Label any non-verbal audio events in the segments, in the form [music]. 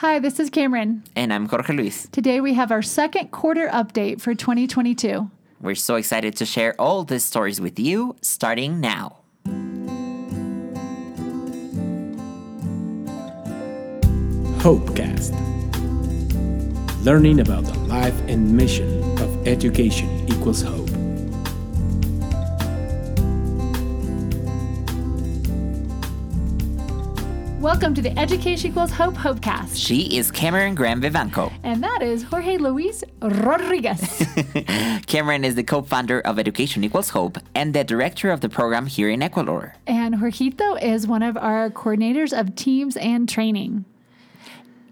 Hi, this is Cameron. And I'm Jorge Luis. Today we have our second quarter update for 2022. We're so excited to share all these stories with you starting now. Hopecast. Learning about the life and mission of education equals hope. Welcome to the Education Equals Hope Hopecast. She is Cameron Graham Vivanco. And that is Jorge Luis Rodriguez. [laughs] Cameron is the co founder of Education Equals Hope and the director of the program here in Ecuador. and Jorgito is one of our coordinators of teams and training.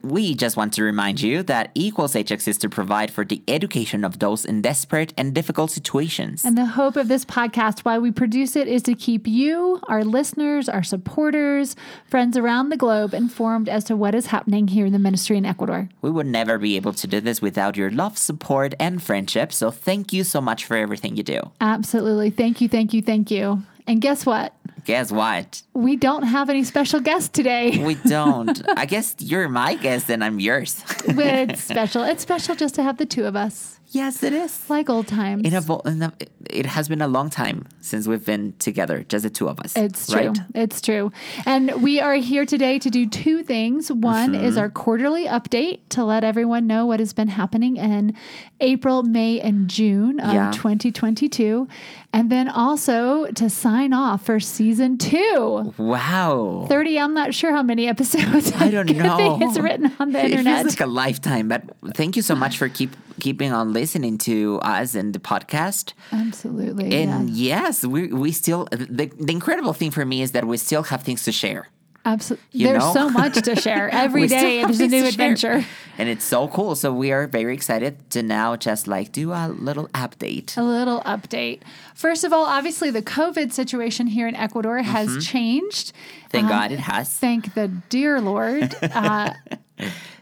We just want to remind you that Equals HX is to provide for the education of those in desperate and difficult situations. And the hope of this podcast, while we produce it, is to keep you, our listeners, our supporters, friends around the globe informed as to what is happening here in the ministry in Ecuador. we would never be able to do this without your love, support, and friendship. So thank you so much for everything you do. Absolutely. Thank you, thank you, thank you. And guess what? Guess what? We don't have any special guests today. We [laughs] don't. I guess you're my guest and I'm yours. it's [laughs] special. It's special just to have the two of us, yes, it is. like old times. In a, in a, it has been a long time since we've been together, just the two of us. It's true. Right? It's true. And we are here today to do two things. One Mm-hmm. is our quarterly update to let everyone know what has been happening in April, May, and June of Yeah. 2022. And then also to sign off for season two. Wow. 30, I'm not sure how many episodes. I [laughs] don't know. It's written on the It internet. feels like a lifetime, but thank you so much for keep keeping on listening to us and the podcast. Absolutely. And yeah. yes, we we still the, the incredible thing for me is that we still have things to share. Absolutely. You There's know? so much to share. [laughs] Every day there's a new adventure. And it's so cool. So we are very excited to now just like do a little update. A little update. First of all, obviously, the COVID situation here in Ecuador has Mm-hmm. changed. Thank Um, God it has. Thank the dear Lord. Uh, [laughs]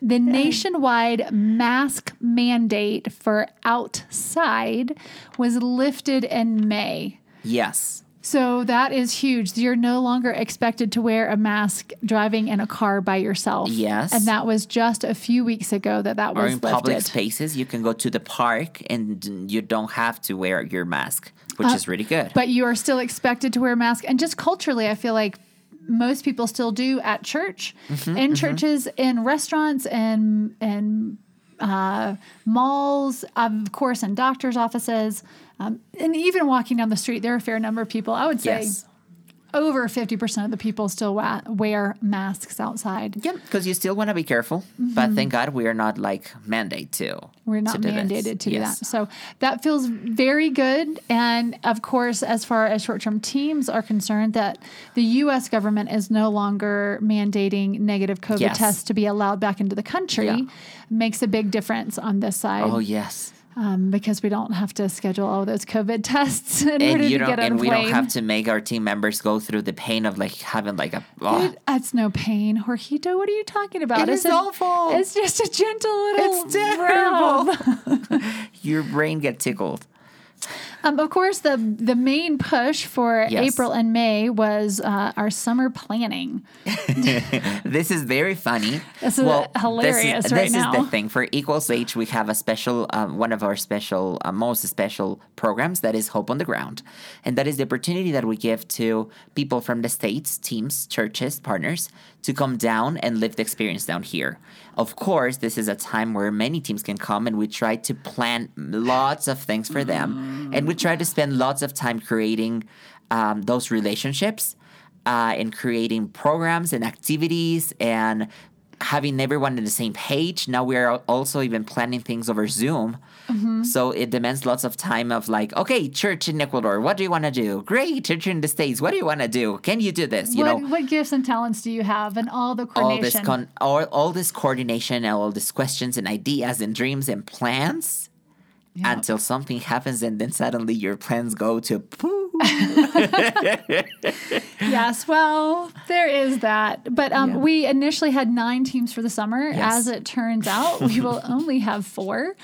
the nationwide mask mandate for outside was lifted in May. Yes. So that is huge. You're no longer expected to wear a mask driving in a car by yourself. Yes. And that was just a few weeks ago that that Or was in public spaces, you can go to the park and you don't have to wear your mask, which is really good. Uh, but you are still expected to wear a mask. And just culturally, I feel like most people still do at church, Mm-hmm, in churches, in restaurants, and and uh, malls, of course, in doctors' offices, um, and even walking down the street. There are a fair number of people. I would say yes. Over fifty percent of the people still wa- wear masks outside. Yep, because you still want to be careful. But thank God we are not like mandate to. Mm-hmm. We're not to mandated to do Yes. that. So that feels very good. And of course, as far as short term teams are concerned, that the US government is no longer mandating negative COVID Yes. tests to be allowed back into the country Yeah. makes a big difference on this side Oh yes. Um, because we don't have to schedule all those COVID [laughs] tests in order And you to don't get on and we plane. don't have to make our team members go through the pain of like having like a oh, It- That's no pain, Jorgito. What are you talking about? It It's is awful. It's just a gentle little. it's terrible. [laughs] [laughs] your brain get tickled. Um, of course, the the main push for Yes. April and May was uh, our summer planning. [laughs] This is very funny. This is hilarious this is, right this now. is the thing. For Equals H, we have a special, um, one of our special, uh, most special programs that is Hope on the Ground. And that is the opportunity that we give to people from the states, teams, churches, partners, to come down and live the experience down here. Of course, this is a time where many teams can come and we try to plan lots of things for them. And we try to spend lots of time creating um, those relationships uh, and creating programs and activities and having everyone on the same page. Now we are also even planning things over Zoom. Mm-hmm. So it demands lots of time of like, okay, church in Ecuador, what do you want to do? Great, church in the States, what do you want to do? Can you do this? You what, know, what gifts and talents do you have, and all the all this coordination? con- all, all this coordination and all these questions and ideas and dreams and plans Yeah. until something happens and then suddenly your plans go to poo. [laughs] yes, well, there is that. But um, Yeah. we initially had nine teams for the summer. Yes. As it turns out, we will [laughs] only have four.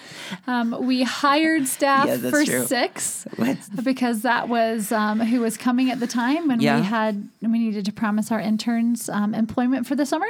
Um, we hired staff Yeah, for true. six What? because that was um, who was coming at the time and Yeah. we had we needed to promise our interns um, employment for the summer.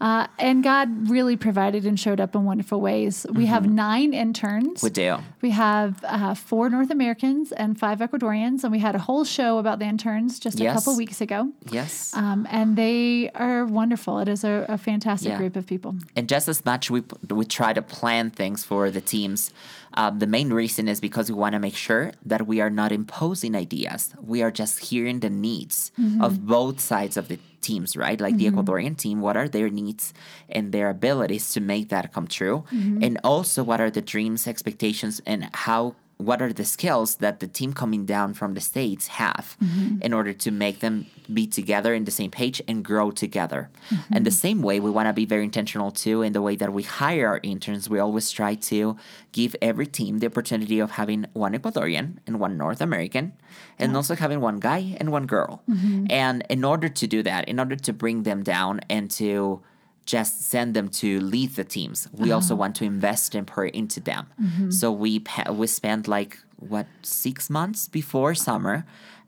Uh, and God really provided and showed up in wonderful ways. We have nine interns. Mm-hmm. We do. We have uh, four North Americans and five Ecuadorians, and we had a whole show about the interns just a couple weeks ago. Yes. Um, and they are wonderful. It is a, a fantastic Yeah. group of people. and just as much we we try to plan things for the teams. Um, the main reason is because we want to make sure that we are not imposing ideas. We are just hearing the needs of both sides of the teams, right? Like the mm-hmm. Ecuadorian team, what are their needs and their abilities to make that come true, mm-hmm. and also what are the dreams, expectations, and how what are the skills that the team coming down from the states have mm-hmm. in order to make them be together in the same page and grow together? Mm-hmm. And the same way we want to be very intentional too in the way that we hire our interns. We always try to give every team the opportunity of having one ecuadorian and one north american and also having one guy and one girl. Mm-hmm. And in order to do that in order to bring them down and to just send them to lead the teams. We also want to invest and pour into them. So we pa- we spent like what six months before summer.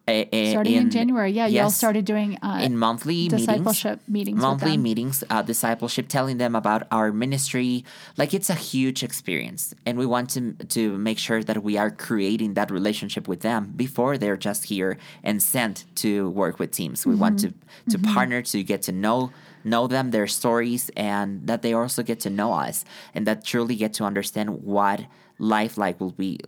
Starting in, January, yeah, y'all started doing uh, in monthly discipleship meetings with monthly meetings, uh, discipleship, telling them about our ministry. Like it's a huge experience, and we want to to make sure that we are creating that relationship with them before they're just here and sent to work with teams. We want to Mm-hmm. to partner to get to know know them, their stories, and that they also get to know us, and that truly get to understand what life like will be.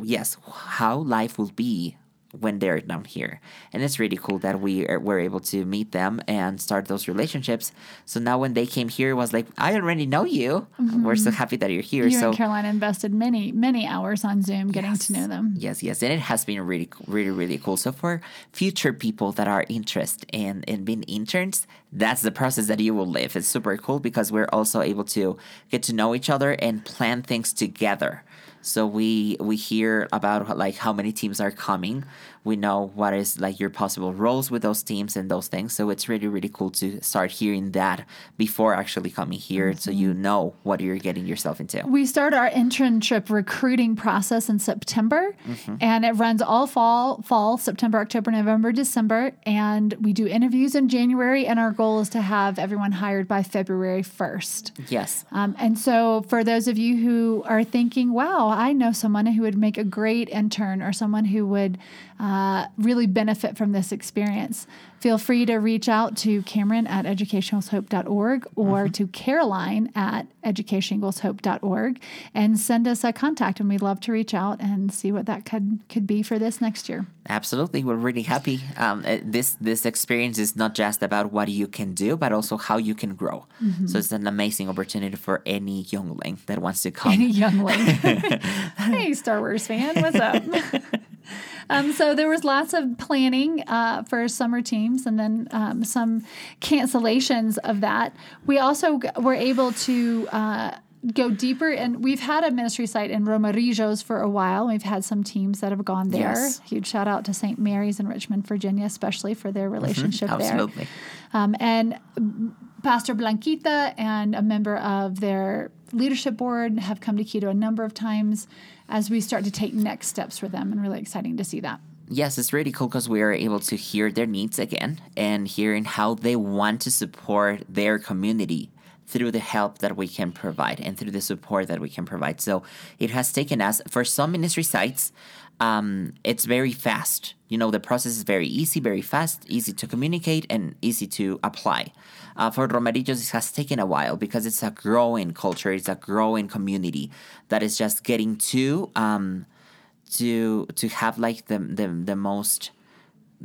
Yes, how life will be when they're down here. And it's really cool that we are, were able to meet them and start those relationships. So now when they came here, it was like, I already know you. We're so happy that you're here. Mm-hmm. You so and Carolina invested many, many hours on Zoom getting to know them. Yes, yes, and it has been really, really, really cool. So for future people that are interested in in being interns, that's the process that you will live. It's super cool because we're also able to get to know each other and plan things together. So we we hear about like how many teams are coming. We know what is like your possible roles with those teams and those things. So it's really really cool to start hearing that before actually coming here, so you know what you're getting yourself into. We start our internship recruiting process in September, and it runs all fall, fall, September, October, November, December, and we do interviews in January. And our goal is to have everyone hired by February first. Yes. Um, and so, for those of you who are thinking, wow, I know someone who would make a great intern or someone who would uh, really benefit from this experience, feel free to reach out to Cameron at educationequalshope.org or to Caroline at educationequalshope.org and send us a contact. And we'd love to reach out and see what that could, could be for this next year. Absolutely, we're really happy. Um, uh, this this experience is not just about what you can do, but also how you can grow. So it's an amazing opportunity for any youngling that wants to [laughs] come. Any youngling. [laughs] hey, Star Wars fan, what's up? [laughs] um, so there was lots of planning uh, for summer teams, and then um, some cancellations of that. We also were able to. Uh, Go deeper, and we've had a ministry site in Romerillos for a while. We've had some teams that have gone there. Yes. Huge shout out to St. Mary's in Richmond, Virginia, especially for their relationship there. Absolutely. Um, and Pastor Blanquita and a member of their leadership board have come to Quito a number of times as we start to take next steps for them, and really exciting to see that. Yes, it's really cool because we are able to hear their needs again and hearing how they want to support their community through the help that we can provide and through the support that we can provide. So it has taken us, for some ministry sites, um, it's very fast. You know, the process is very easy, very fast, easy to communicate, and easy to apply. Uh, for Romerillos, it has taken a while because it's a growing culture, it's a growing community that is just getting to. Um, to to have like the the, the most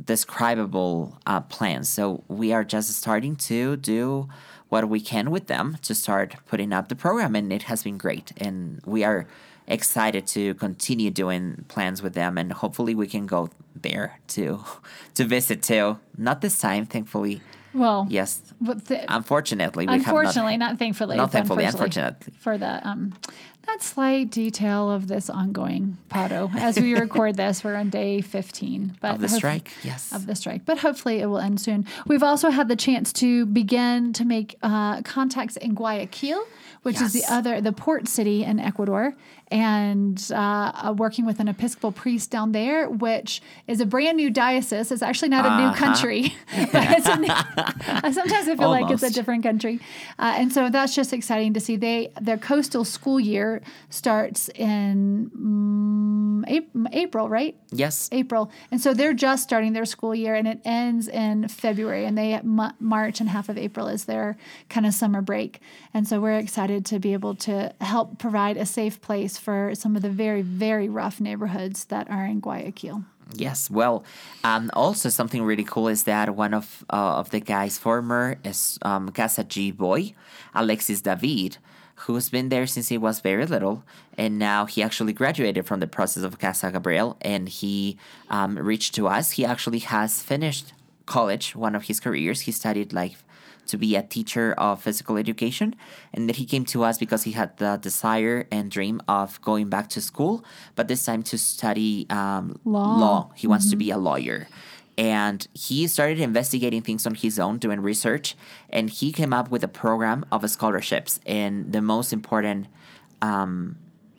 describable uh, plans. So we are just starting to do what we can with them to start putting up the program, and it has been great. And we are excited to continue doing plans with them, and hopefully we can go there to [laughs] to visit too. Not this time, thankfully. Well, Yes, the, unfortunately, we unfortunately, have not. not, thankfully, Not thankfully, unfortunately, unfortunately. for the um, that slight detail of this ongoing Paro. As we record this, we're on day fifteen, but Of the strike, yes. of the strike. But hopefully, it will end soon. We've also had the chance to begin to make uh, contacts in Guayaquil, which is the other the port city in Ecuador, and uh, uh, working with an Episcopal priest down there, which is a brand new diocese. It's actually not a new Uh-huh. country, [laughs] but it's a new, [laughs] sometimes I feel like it's a different country, uh, and so that's just exciting to see. They their coastal school year starts in mm, April, right? Yes. April, and so they're just starting their school year, and it ends in February, and they Ma- March and half of April is their kind of summer break, and so we're excited to be able to help provide a safe place for some of the very very rough neighborhoods that are in Guayaquil. Yes. Well, um, also something really cool is that one of uh, of the guys' former um, Casa G boy, Alexis David, who's been there since he was very little, and now he actually graduated from the process of Casa Gabriel, and he um, reached to us. He actually has finished college, one of his careers. He studied like to be a teacher of physical education. And that he came to us because he had the desire and dream of going back to school but this time to study um, Law. he wants to be a lawyer. And he started investigating things on his own doing research and he came up with a program of scholarships in the most important um,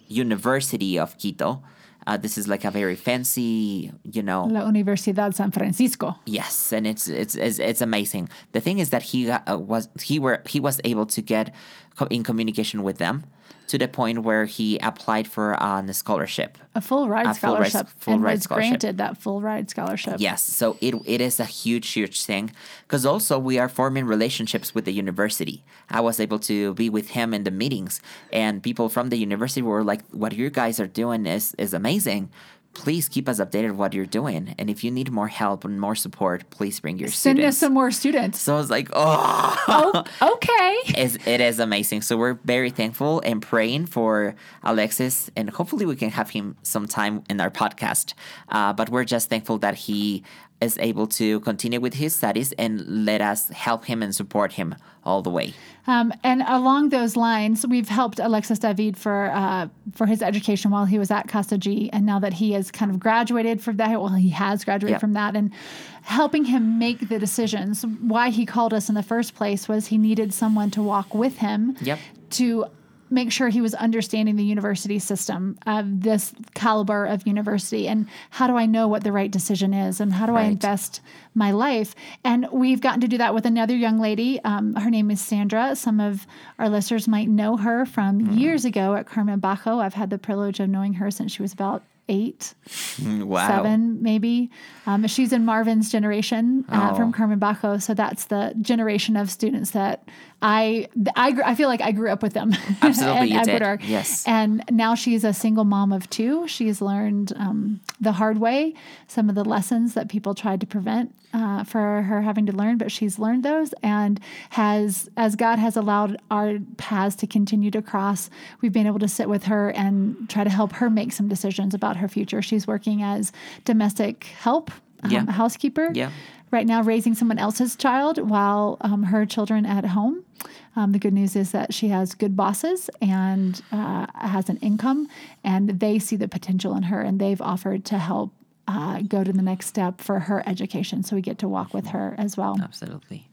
university of quito uh, this is like a very fancy you know La Universidad San Francisco. Yes, and it's it's it's, it's amazing. The thing is that he got, uh, was he were he was able to get co- in communication with them to the point where he applied for uh, a scholarship. A full ride A full ride- scholarship, full and ride was scholarship. granted that full ride scholarship. Yes, so it it is a huge huge thing because also we are forming relationships with the university. I was able to be with him in the meetings, and people from the university were like, "What you guys are doing is is amazing." Please keep us updated what you're doing, and if you need more help and more support, please bring your Send students. Send us some more students. so I was like, oh, oh, okay. [laughs] is it is amazing. So we're very thankful and praying for Alexis, and hopefully we can have him sometime in our podcast. Uh, but we're just thankful that he is able to continue with his studies and let us help him and support him all the way. Um, and along those lines, we've helped Alexis David for uh, for his education while he was at Casa G, and now that he has kind of graduated from that, well, he has graduated Yeah. from that, and helping him make the decisions. Why he called us in the first place was he needed someone to walk with him Yep. to make sure he was understanding the university system of this caliber of university and how do I know what the right decision is and how do I invest my life? And we've gotten to do that with another young lady. Um, her name is Sandra. Some of our listeners might know her from Mm-hmm. years ago at Carmen Bajo. I've had the privilege of knowing her since she was about eight Wow. seven maybe um, she's in marvin's generation uh, Oh. from carmen bajo so that's the generation of students that i i, I feel like i grew up with them [laughs] Absolutely, you did. Yes. and now she's a single mom of two she's learned um, the hard way some of the lessons that people tried to prevent uh, for her having to learn but she's learned those and has as god has allowed our paths to continue to cross we've been able to sit with her and try to help her make some decisions about her future she's working as domestic help um, Yeah. housekeeper Yeah. right now raising someone else's child while um, her children at home. Um, the good news is that she has good bosses and uh, has an income, and they see the potential in her, and they've offered to help uh, go to the next step for her education. So we get to walk with her as well. Absolutely.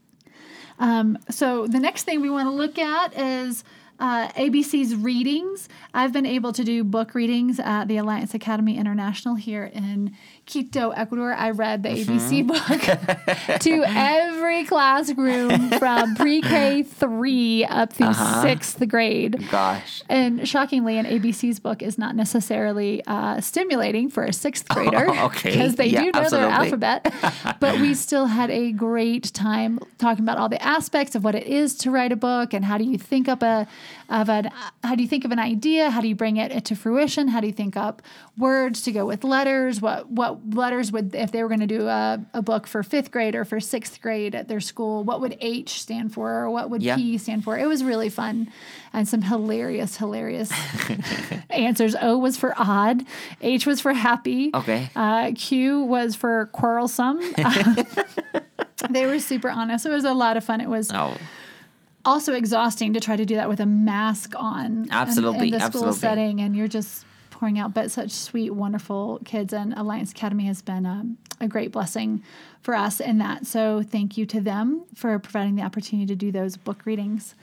So the next thing we want to look at is uh, ABC's readings. I've been able to do book readings at the Alliance Academy International here in Quito, Ecuador. I read the ABC book [laughs] to every [laughs] classroom [laughs] from pre-K three up through sixth grade. Gosh. And shockingly, an ABC's book is not necessarily uh, stimulating for a sixth grader [laughs] okay. because they Yeah, do know their alphabet. [laughs] but we still had a great time talking about all the aspects of what it is to write a book and how do you think up a of an how do you think of an idea? How do you bring it to fruition? How do you think up words to go with letters? What what letters would if they were going to do a, a book for fifth grade or for sixth grade at their school? What would H stand for or what would Yeah. P stand for? It was really fun and some hilarious, hilarious [laughs] answers. O was for odd. H was for happy. Okay. Uh, Q was for quarrelsome. [laughs] they were super honest. It was a lot of fun. It was Oh, also exhausting to try to do that with a mask on in- Absolutely, in, the school absolutely. setting and you're just pouring out but such sweet wonderful kids and alliance academy has been um, a great blessing for us in that so thank you to them for providing the opportunity to do those book readings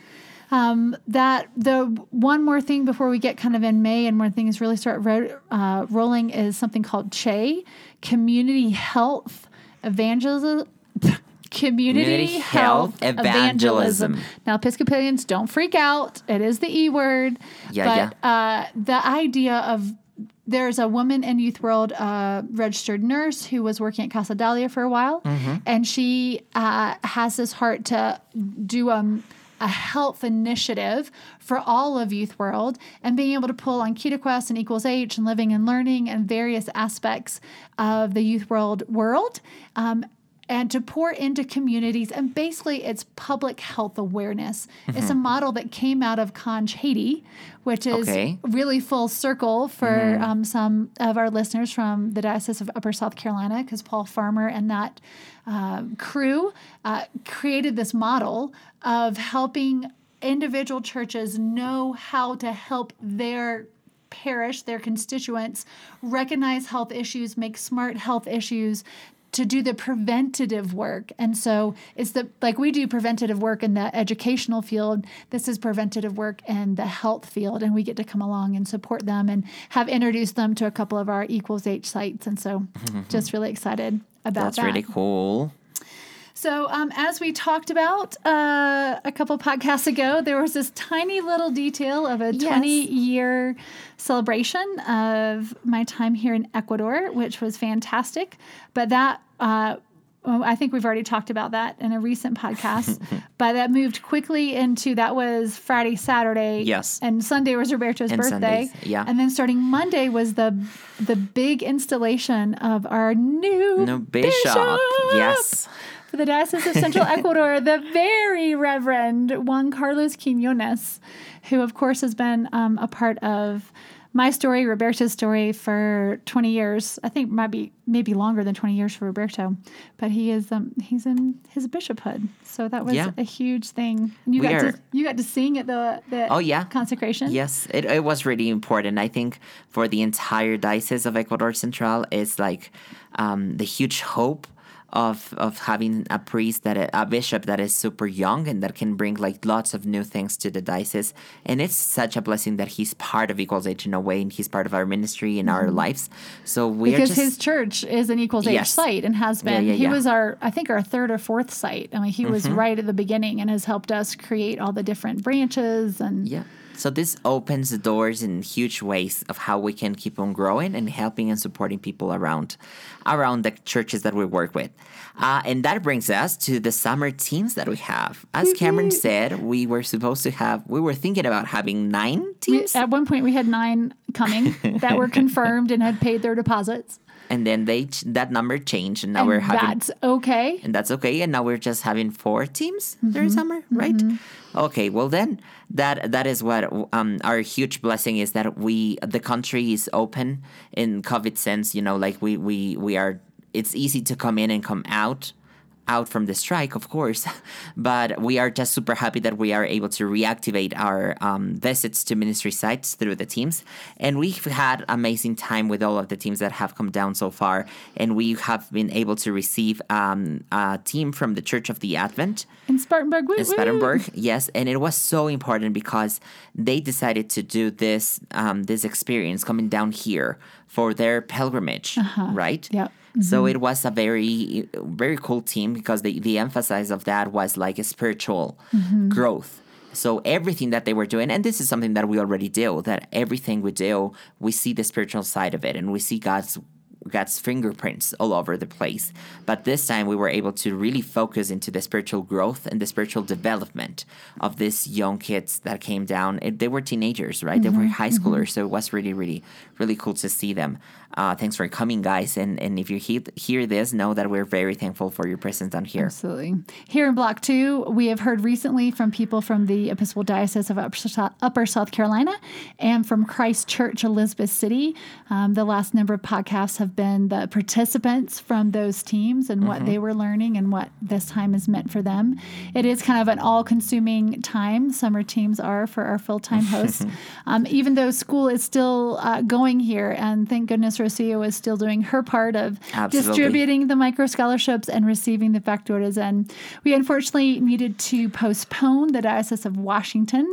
Um, that the one more thing before we get kind of in May and when things really start ro- uh, rolling is something called CHE, Community Health Evangelism. Community, Community Health, Health Evangelism. Evangelism. Now, Episcopalians, don't freak out. It is the E word. Yeah, but, Uh, the idea of there's a woman in Youth World, uh, registered nurse, who was working at Casa Dalia for a while, Mm-hmm. and she uh, has this heart to do a, a health initiative for all of Youth World, and being able to pull on KetoQuest and Equals H and Living and Learning and various aspects of the Youth World world. Um, and to pour into communities. And basically, it's public health awareness. It's a model that came out of Conch Haiti, which is Okay. really full circle for um, some of our listeners from the Diocese of Upper South Carolina, because Paul Farmer and that uh, crew uh, created this model of helping individual churches know how to help their parish, their constituents, recognize health issues, make smart health issues to do the preventative work. And so it's the like we do preventative work in the educational field, this is preventative work in the health field and we get to come along and support them and have introduced them to a couple of our equals H sites and so mm-hmm. just really excited about That's that. That's really cool. So, um, as we talked about uh, a couple podcasts ago, there was this tiny little detail of a Yes. 20 year celebration of my time here in Ecuador, which was fantastic. But that, uh, well, I think we've already talked about that in a recent podcast, [laughs] but that moved quickly into that was Friday, Saturday. Yes. And Sunday was Roberto's And birthday. Sundays, yeah. And then starting Monday was the the big installation of our new, No bishop. Yes. For the Diocese of Central [laughs] Ecuador, the very Reverend Juan Carlos Quinones, who, of course, has been um, a part of my story, Roberto's story, for 20 years. I think might be maybe longer than 20 years for Roberto, but he is um, he's in his bishophood, so that was Yeah. a huge thing. You We got are- to you got to sing at the the Oh, yeah. consecration. Yes, it, it was really important. I think for the entire diocese of Ecuador Central is like um, the huge hope of of having a priest that a bishop that is super young and that can bring like lots of new things to the diocese. And it's such a blessing that he's part of Equals H in a way, and he's part of our ministry and our lives. So we Mm-hmm. because just his church is an equals H Yes. site and has been. yeah, he yeah. was our, I think, our third or fourth site. I mean, he was Mm-hmm. right at the beginning and has helped us create all the different branches and Yeah. So this opens the doors in huge ways of how we can keep on growing and helping and supporting people around around the churches that we work with. Uh, and that brings us to the summer teams that we have. As Cameron said, we were supposed to have we were thinking about having nine We- teams. at one point we had nine coming [laughs] that were confirmed and had paid their deposits. And then they ch- that number changed and now And we're having that's okay. and that's okay. And now we're just having four teams during summer, right? Okay, well then that that is what um, our huge blessing is that we the country is open in COVID sense. You know, like we we we are. It's easy to come in and come out out from the strike, of course, [laughs] but we are just super happy that we are able to reactivate our um, visits to ministry sites through the teams. And we've had amazing time with all of the teams that have come down so far. And we have been able to receive um, a team from the Church of the Advent In Spartanburg, woo, in Spartanburg, yes, and it was so important because they decided to do this um, this experience coming down here for their pilgrimage, right? Yep. So mm-hmm. it was a very very cool team because the the emphasis of that was like a spiritual mm-hmm. growth. So everything that they were doing, and this is something that we already do, that everything we do, we see the spiritual side of it, and we see God's God's fingerprints all over the place. But this time we were able to really focus into the spiritual growth and the spiritual development of these young kids that came down. It, they were teenagers, right? They were mm-hmm. high schoolers. So it was really, really, really cool to see them. Uh, thanks for coming, guys. And, and if you he- hear this, know that we're very thankful for your presence down here. Absolutely. Here in Block 2, we have heard recently from people from the Episcopal Diocese of Upper South, Upper South Carolina and from Christ Church, Elizabeth City. Um, the last number of podcasts have been the participants from those teams and what they were learning and what this time has meant for them. It is kind of an all consuming time, summer teams are for our full time hosts. [laughs] um, even though school is still uh, going here, and thank goodness Rocio is still doing her part of Absolutely. distributing the micro scholarships and receiving the factores. And we unfortunately needed to postpone the Diocese of Washington.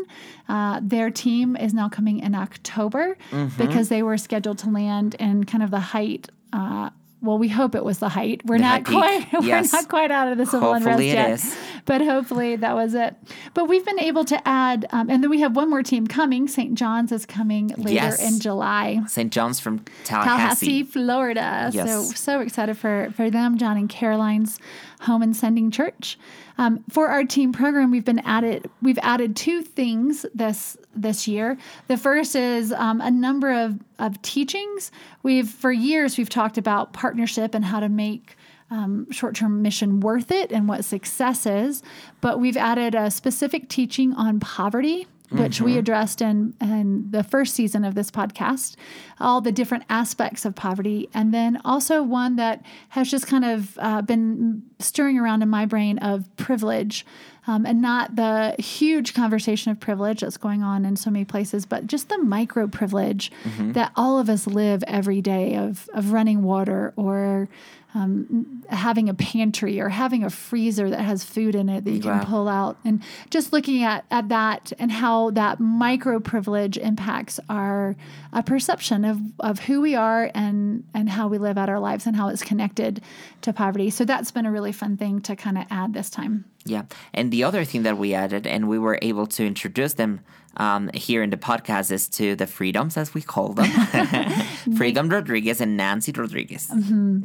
Uh, their team is now coming in October Mm-hmm. because they were scheduled to land in kind of the height. Uh, well, we hope it was the height. We're The not peak. quite. [laughs] We're not quite out of the civil Hopefully it unrest yet, is. but hopefully that was it. But we've been able to add, um, and then we have one more team coming. St. John's is coming later Yes. in July. St. John's from Tallahassee, Tallahassee. Florida. So so excited for for them, John and Caroline's home and sending church. Um, for our team program, we've been added. We've added two things this this year. The first is um, a number of of teachings. We've for years we've talked about partnership and how to make um, short term mission worth it and what success is. But we've added a specific teaching on poverty which we addressed in, in the first season of this podcast, all the different aspects of poverty. And then also one that has just kind of uh, been stirring around in my brain of privilege. Um, and not the huge conversation of privilege that's going on in so many places, but just the micro privilege that all of us live every day of, of running water or um, having a pantry or having a freezer that has food in it that you can pull out. And just looking at, at that and how that micro privilege impacts our uh, perception of, of who we are and and how we live out our lives and how it's connected to poverty. So that's been a really fun thing to kind of add this time. Yeah. And the other thing that we added, and we were able to introduce them um, here in the podcast, is to the freedoms, as we call them [laughs] Freedom Rodriguez and Nancy Rodriguez.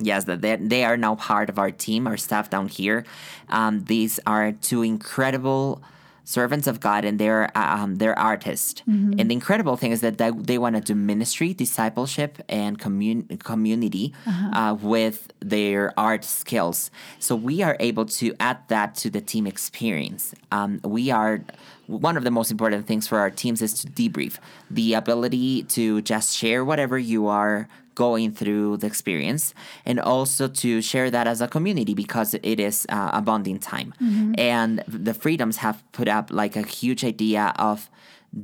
Yes, that they, they are now part of our team, our staff down here. Um, these are two incredible servants of God and they're um, they're artists. And the incredible thing is that they, they want to do ministry, discipleship, and commun- community uh, with their art skills. So we are able to add that to the team experience. Um, we are one of the most important things for our teams is to debrief the ability to just share whatever you are going through the experience and also to share that as a community because it is uh, a bonding time. And the freedoms have put up like a huge idea of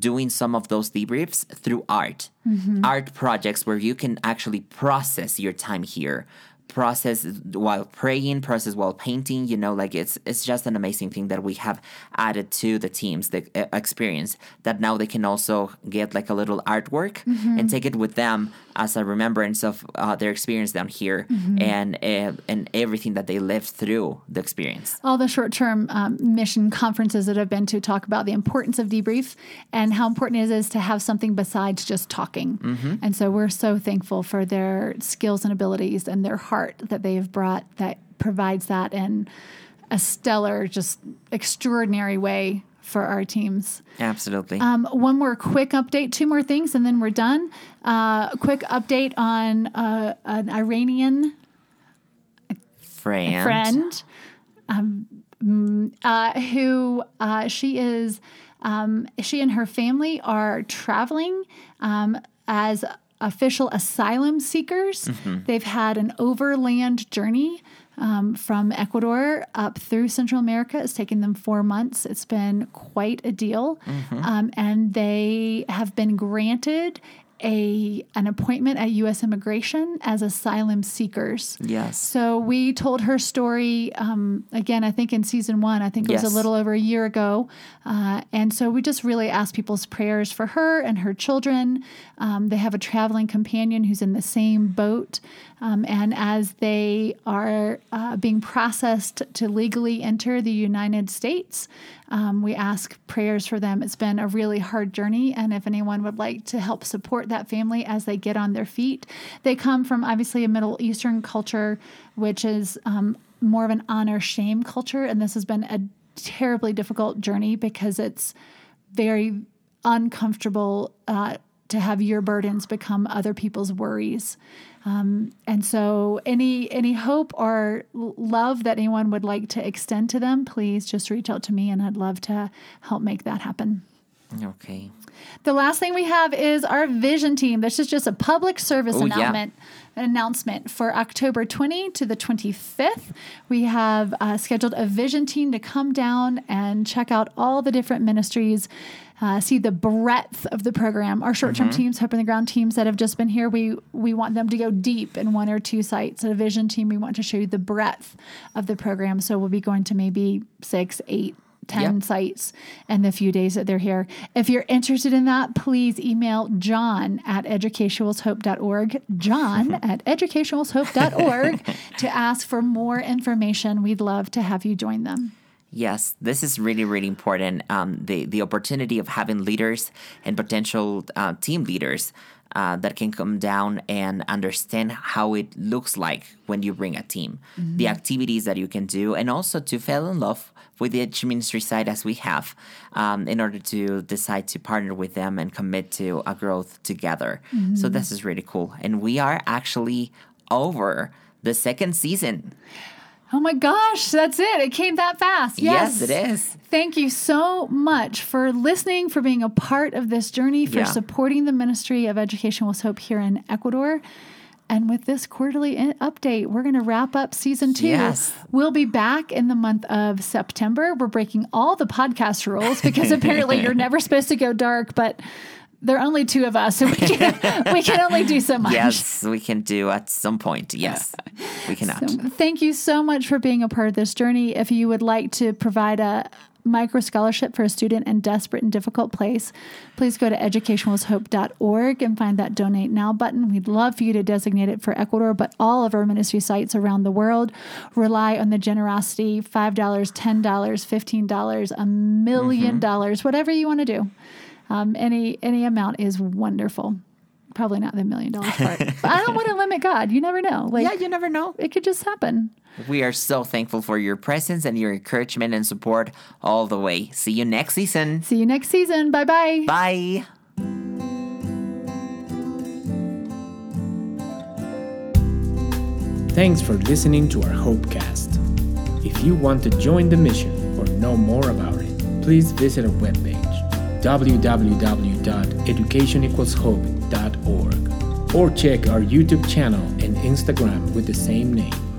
doing some of those debriefs through art. Art projects where you can actually process your time here process while praying process while painting you know like it's it's just an amazing thing that we have added to the teams the uh, experience that now they can also get like a little artwork and take it with them as a remembrance of uh, their experience down here and uh, and everything that they lived through the experience. All the short-term um, mission conferences that I've been to talk about the importance of debrief and how important it is to have something besides just talking. And so we're so thankful for their skills and abilities and their heart that they have brought that provides that in a stellar, just extraordinary way for our teams. absolutely Um, one more quick update, two more things, and then we're done. Uh, a quick update on uh, an Iranian friend friend um, mm, uh, who uh, she is um, she and her family are traveling um, as official asylum seekers they've had an overland journey um, from Ecuador up through Central America. It's taken them four months. It's been quite a deal. Um, and they have been granted a an appointment at U.S. Immigration as asylum seekers. yes So we told her story um, again. I think in season one. I think it was a little over a year ago, uh, and so we just really asked people's prayers for her and her children. Um, they have a traveling companion who's in the same boat, um, and as they are uh, being processed to legally enter the United States, um, we ask prayers for them. It's been a really hard journey, and if anyone would like to help support that family as they get on their feet, they come from obviously a Middle Eastern culture, which is um, more of an honor shame culture, and this has been a terribly difficult journey because it's very uncomfortable uh, to have your burdens become other people's worries. Um, and so, any any hope or love that anyone would like to extend to them, please just reach out to me, and I'd love to help make that happen. Okay. The last thing we have is our vision team. This is just a public service Oh, yeah. announcement. An announcement for October 20 to the 25th. We have uh, scheduled a vision team to come down and check out all the different ministries, uh, see the breadth of the program. Our short-term Mm-hmm. teams, Hope in the Ground teams that have just been here, we we want them to go deep in one or two sites. At a vision team, we want to show you the breadth of the program. So we'll be going to maybe six, eight, 10 Yep. sites in the few days that they're here. If you're interested in that, please email John at educationequalshope.org, John [laughs] at educationequalshope.org to ask for more information. We'd love to have you join them. Yes, this is really, really important. Um, the the opportunity of having leaders and potential uh, team leaders uh, that can come down and understand how it looks like when you bring a team, the activities that you can do, and also to fall in love with the edge ministry side as we have, um, in order to decide to partner with them and commit to a growth together. So this is really cool, and we are actually over the second season. Oh my gosh, that's it. It came that fast. Yes, Yes, it is. Thank you so much for listening, for being a part of this journey, for Yeah. supporting the ministry of Education with Hope here in Ecuador. And with this quarterly update, we're going to wrap up season two. Yes. We'll be back in the month of September. We're breaking all the podcast rules because apparently you're [laughs] never supposed to go dark, but there are only two of us, so we can, we can only do so much. Yes, we can do at some point. Yes, we cannot. Thank you so much for being a part of this journey. If you would like to provide a micro scholarship for a student in desperate and difficult place, please go to educationequalshope.org and find that donate now button. We'd love for you to designate it for Ecuador, but all of our ministry sites around the world rely on the generosity $5, $10, $15, a million mm-hmm. dollars, whatever you want to do. Um, any any amount is wonderful. Probably not the million dollars part. [laughs] but I don't want to limit God. You never know. Like yeah, you never know. it could just happen. We are so thankful for your presence and your encouragement and support all the way. See you next season. See you next season. Bye bye. Bye. Thanks for listening to our Hopecast. If you want to join the mission or know more about it, please visit our webpage www.educationequalshope.org or check our YouTube channel and Instagram with the same name.